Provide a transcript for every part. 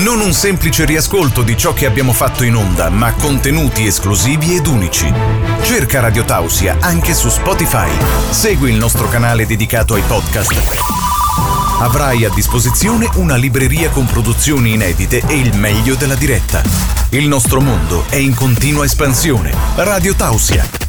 Non un semplice riascolto di ciò che abbiamo fatto in onda, ma contenuti esclusivi ed unici. Cerca Radio Tausia anche su Spotify. Segui il nostro canale dedicato ai podcast. Avrai a disposizione una libreria con produzioni inedite e il meglio della diretta. Il nostro mondo è in continua espansione. Radio Tausia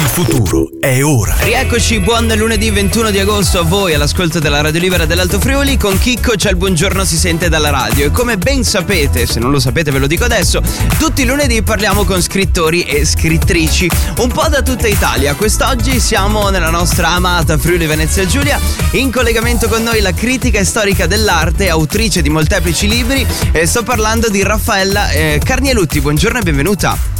il futuro è ora. Rieccoci, buon lunedì 21 di agosto a voi all'ascolto della Radio Libera dell'Alto Friuli. Con Chicco c'è il buongiorno si sente dalla radio e come ben sapete, se non lo sapete ve lo dico adesso, tutti i lunedì parliamo con scrittori e scrittrici un po' da tutta Italia. Quest'oggi siamo nella nostra amata Friuli Venezia Giulia, in collegamento con noi la critica storica dell'arte, autrice di molteplici libri e sto parlando di Raffaella eh, Carnielutti. Buongiorno e benvenuta.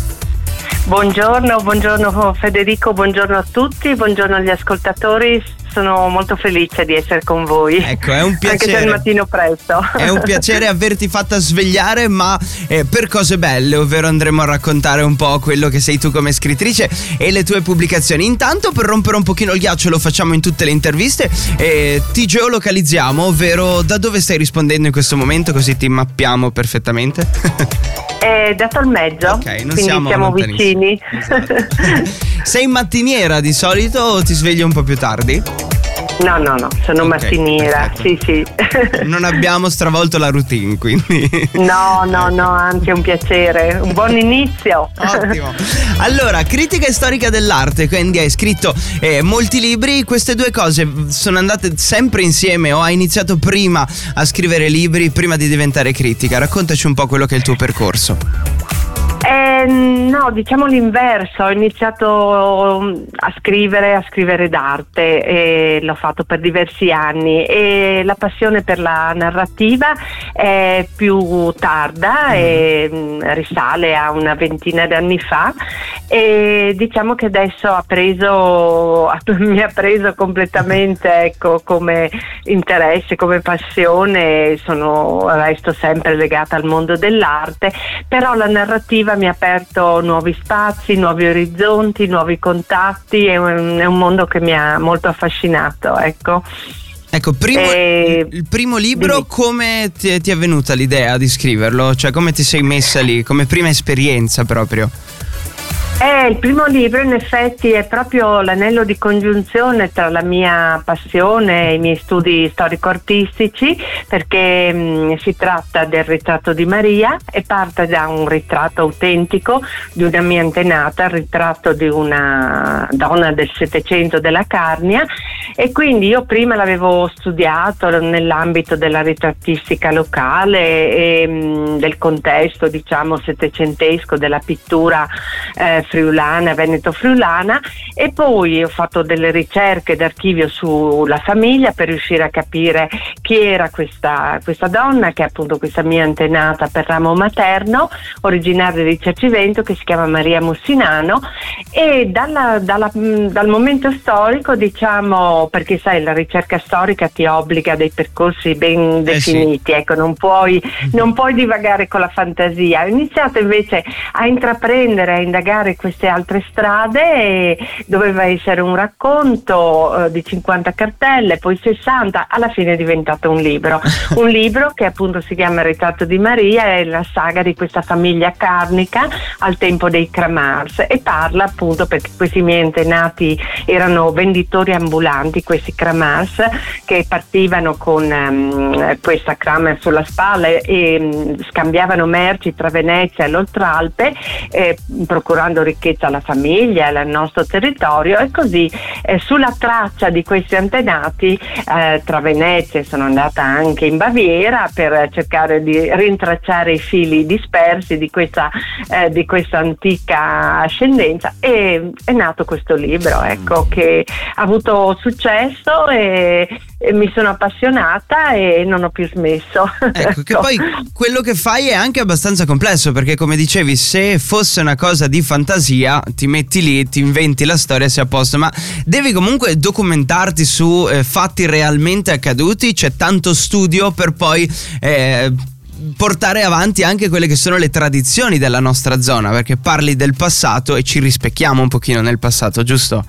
Buongiorno, buongiorno Federico, buongiorno a tutti, buongiorno agli ascoltatori. Sono molto felice di essere con voi. Ecco, è un piacere. Anche se è il mattino presto. È un piacere averti fatta svegliare, ma eh, per cose belle, ovvero andremo a raccontare un po' quello che sei tu come scrittrice e le tue pubblicazioni. Intanto, per rompere un pochino il ghiaccio, lo facciamo in tutte le interviste, eh, ti geolocalizziamo, ovvero da dove stai rispondendo in questo momento, così ti mappiamo perfettamente. È da Tolmeggio, Ok, non quindi siamo siamo vicini. Esatto. Sei mattiniera di solito o ti svegli un po' più tardi? no, no, no, sono Ok, mattiniera, perfetto. sì, sì. Non abbiamo stravolto la routine, quindi. No, no, no, anzi è un piacere, un buon inizio. Ottimo. Allora, critica storica dell'arte, quindi hai scritto eh, molti libri, queste due cose sono andate sempre insieme o hai iniziato prima a scrivere libri prima di diventare critica? Raccontaci un po' quello che è il tuo percorso. Eh, no, diciamo l'inverso, ho iniziato mm, a scrivere, a scrivere d'arte e l'ho fatto per diversi anni e la passione per la narrativa è più tarda e mm, risale a una ventina di anni fa e diciamo che adesso ha preso, mi ha preso completamente ecco, come interesse, come passione, sono, resto sempre legata al mondo dell'arte, però la narrativa mi ha aperto nuovi spazi, nuovi orizzonti, nuovi contatti, è un, è un mondo che mi ha molto affascinato. Ecco. Ecco, primo- Eh, il primo libro, dimmi. come ti è, ti è venuta l'idea di scriverlo? Cioè, come ti sei messa lì, come prima esperienza proprio? Eh, il primo libro in effetti è proprio l'anello di congiunzione tra la mia passione e i miei studi storico-artistici perché mh, si tratta del ritratto di Maria e parte da un ritratto autentico di una mia antenata, il ritratto di una donna del Settecento della Carnia e quindi io prima l'avevo studiato nell'ambito della ritrattistica locale e mh, del contesto diciamo settecentesco della pittura eh, friulana, veneto-friulana e poi ho fatto delle ricerche d'archivio sulla famiglia per riuscire a capire chi era questa, questa donna, che è appunto questa mia antenata per ramo materno, originaria di Cercivento, che si chiama Maria Mussinano. E dalla- dalla- mh, dal momento storico diciamo, perché sai la ricerca storica ti obbliga a dei percorsi ben Eh sì. definiti, ecco, non puoi, non puoi divagare con la fantasia. Ho iniziato invece a intraprendere, a indagare queste altre strade e doveva essere un racconto eh, di 50 cartelle, poi 60, alla fine è diventato un libro. un libro che appunto si chiama Il ritratto di Maria, è la saga di questa famiglia carnica al tempo dei Kramars e parla appunto perché questi miei antenati erano venditori ambulanti, questi Kramars che partivano con ehm, questa Kramer sulla spalla e, mh, scambiavano merci tra Venezia e l'Oltralpe eh, procurando ricchezza alla famiglia e al nostro territorio e così eh, sulla traccia di questi antenati eh, tra Venezia e sono andata anche in Baviera per cercare di rintracciare i fili dispersi di questa, eh, di questa antica ascendenza e è nato questo libro ecco, che ha avuto successo e, e mi sono appassionata e non ho più smesso. Ecco, che poi quello che fai è anche abbastanza complesso perché come dicevi, se fosse una cosa di fantasia, ti metti lì, ti inventi la storia e sei a posto, ma devi comunque documentarti su eh, fatti realmente accaduti, c'è tanto studio per poi eh, portare avanti anche quelle che sono le tradizioni della nostra zona, perché parli del passato e ci rispecchiamo un pochino nel passato, giusto?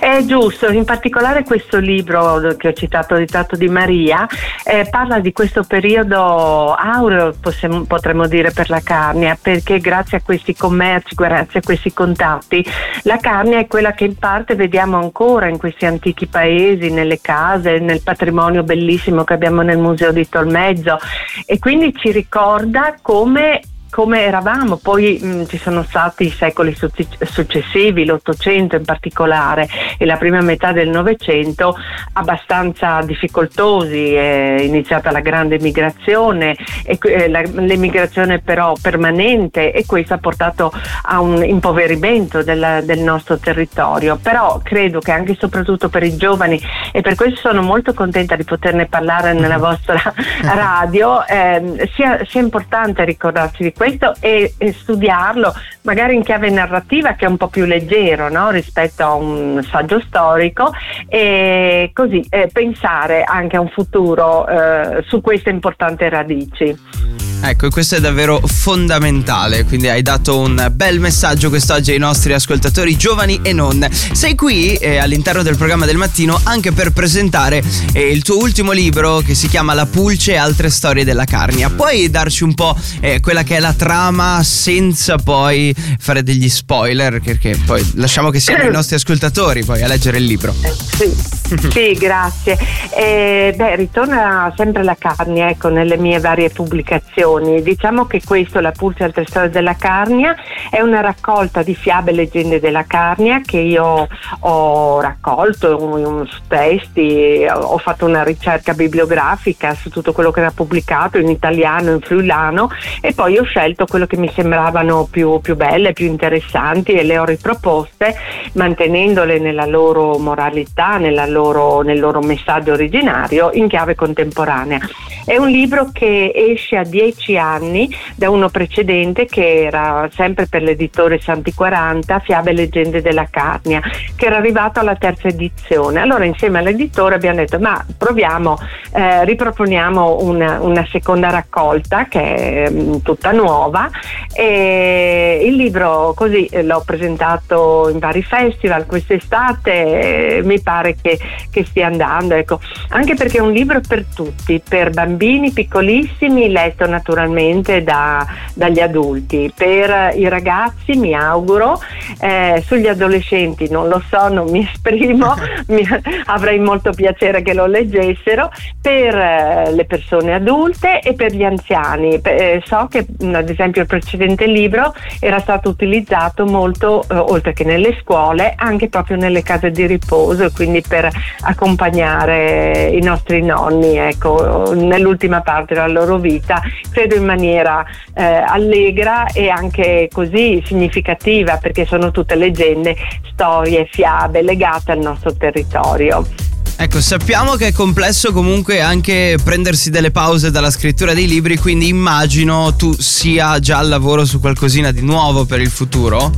È giusto, in particolare questo libro che ho citato, Ritratto di Maria, eh, parla di questo periodo aureo, possiamo, potremmo dire, per la Carnia, perché grazie a questi commerci, grazie a questi contatti, la Carnia è quella che in parte vediamo ancora in questi antichi paesi, nelle case, nel patrimonio bellissimo che abbiamo nel Museo di Tolmezzo. E quindi ci ricorda come come eravamo, poi mh, ci sono stati i secoli successivi, l'Ottocento in particolare e la prima metà del Novecento abbastanza difficoltosi, è iniziata la grande migrazione, e, eh, la, l'emigrazione però permanente e questo ha portato a un impoverimento del, del nostro territorio, però credo che anche e soprattutto per i giovani e per questo sono molto contenta di poterne parlare nella vostra radio, eh, sia, sia importante ricordarsi di questo e, e, studiarlo magari in chiave narrativa che è un po' più leggero no? rispetto a un saggio storico e così eh, pensare anche a un futuro eh, su queste importanti radici. Ecco, questo è davvero fondamentale, quindi hai dato un bel messaggio quest'oggi ai nostri ascoltatori giovani e non. Sei qui eh, all'interno del programma del mattino anche per presentare eh, il tuo ultimo libro che si chiama La pulce e altre storie della Carnia. Puoi darci un po' eh, quella che è la trama senza poi fare degli spoiler, perché poi lasciamo che siano i nostri ascoltatori poi a leggere il libro. Sì, sì grazie. Eh, beh, ritorna sempre la Carnia, ecco, nelle mie varie pubblicazioni. Diciamo che questo, La Pulce altre storie della Carnia, è una raccolta di fiabe e leggende della Carnia che io ho raccolto in testi, ho fatto una ricerca bibliografica su tutto quello che era pubblicato in italiano, in friulano e poi ho scelto quello che mi sembravano più, più belle, più interessanti e le ho riproposte mantenendole nella loro moralità, loro, nel loro messaggio originario in chiave contemporanea. È un libro che esce a dieci anni da uno precedente che era sempre per l'editore Santi 40, Fiabe e leggende della Carnia, che era arrivato alla terza edizione. Allora insieme all'editore abbiamo detto ma proviamo, eh, riproponiamo una, una, seconda raccolta che è mh, mm, tutta nuova e il libro così eh, l'ho presentato in vari festival quest'estate, eh, mi pare che, che stia andando, ecco. anche perché è un libro per tutti, per bambini piccolissimi, letto naturalmente da, dagli adulti. Per i ragazzi mi auguro, eh, sugli adolescenti non lo so, non mi esprimo, mi, avrei molto piacere che lo leggessero, per eh, le persone adulte e per gli anziani. Eh, so che ad esempio il precedente libro era stato utilizzato molto, eh, oltre che nelle scuole, anche proprio nelle case di riposo, quindi per accompagnare i nostri nonni ecco, nell'ultima parte della loro vita credo in maniera eh, allegra e anche così significativa perché sono tutte leggende, storie, fiabe legate al nostro territorio. Ecco, sappiamo che è complesso comunque anche prendersi delle pause dalla scrittura dei libri, quindi immagino tu sia già al lavoro su qualcosina di nuovo per il futuro?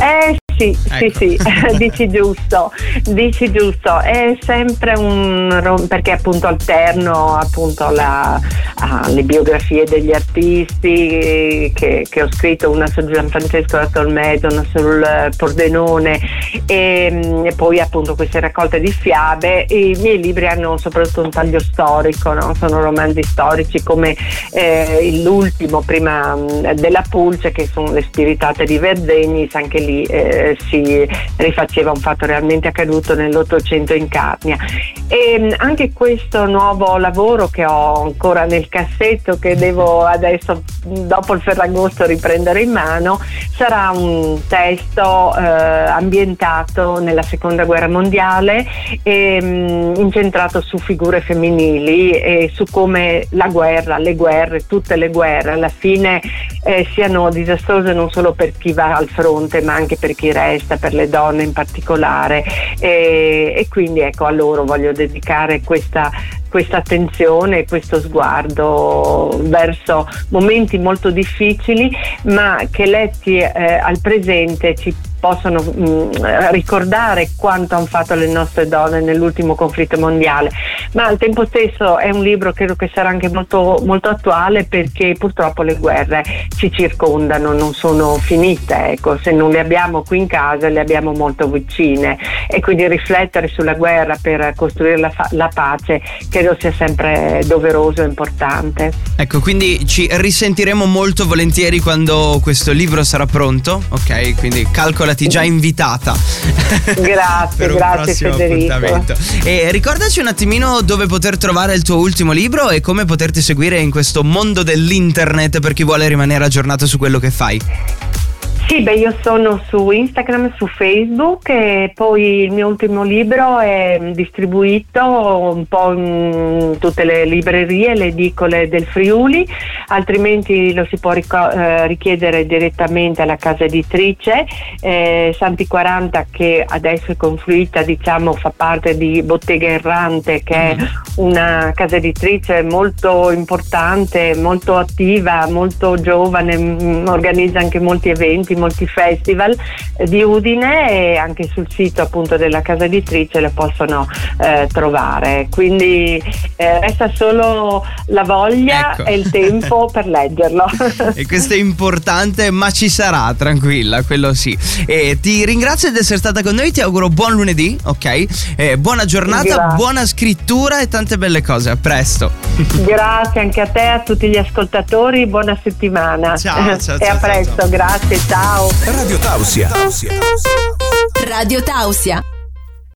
Eh sì, ecco. sì, sì, dici giusto, dici giusto, è sempre un perché appunto alterno appunto la, le biografie degli artisti che, che, ho scritto, una su Gianfrancesco da Tolmedo, una sul Pordenone e, e, poi appunto queste raccolte di fiabe. I miei libri hanno soprattutto un taglio storico, no? sono romanzi storici come eh, l'ultimo prima della Pulce che sono le spiritate di Verzegnis, anche lì eh, si rifaceva un fatto realmente accaduto nell'Ottocento in Carnia. E mm, anche questo nuovo lavoro che ho ancora nel cassetto, che devo adesso, dopo il Ferragosto, riprendere in mano, sarà un testo eh, ambientato nella Seconda Guerra Mondiale e mh, mm, incentrato su figure femminili e su come la guerra, le guerre, tutte le guerre alla fine eh, siano disastrose non solo per chi va al fronte ma anche per chi resta, per le donne in particolare. E, e quindi ecco a loro voglio dedicare questa questa attenzione, questo sguardo verso momenti molto difficili, ma che letti eh, al presente ci possono mh, mm, ricordare quanto hanno fatto le nostre donne nell'ultimo conflitto mondiale, ma al tempo stesso è un libro credo che sarà anche molto, molto attuale perché purtroppo le guerre ci circondano, non sono finite, ecco, se non le abbiamo qui in casa le abbiamo molto vicine e quindi riflettere sulla guerra per costruire la, la pace credo sia sempre doveroso e importante. Ecco, quindi ci risentiremo molto volentieri quando questo libro sarà pronto, ok? Quindi calcolati già invitata. Grazie, grazie Federico. E ricordaci un attimino dove poter trovare il tuo ultimo libro e come poterti seguire in questo mondo dell'internet per chi vuole rimanere aggiornato su quello che fai. Sì, beh, io sono su Instagram, su Facebook e poi il mio ultimo libro è distribuito un po' in tutte le librerie, le edicole del Friuli, altrimenti lo si può eh, richiedere direttamente alla casa editrice eh, Santi 40 che adesso è confluita, diciamo, fa parte di Bottega Errante che è mm-hmm. una casa editrice molto importante, molto attiva, molto giovane, mm, organizza anche molti eventi molti festival di Udine e anche sul sito appunto della casa editrice le possono eh, trovare. Quindi eh, resta solo la voglia ecco. e il tempo per leggerlo. e questo è importante, ma ci sarà, tranquilla, quello sì. E ti ringrazio di essere stata con noi, ti auguro buon lunedì, ok? Eh, buona giornata, Grazie. buona scrittura e tante belle cose. A presto. Grazie anche a te, a tutti gli ascoltatori, buona settimana. Ciao, ciao, e ciao, a presto, ciao. grazie, ciao. Radio Tausia. Radio Tausia.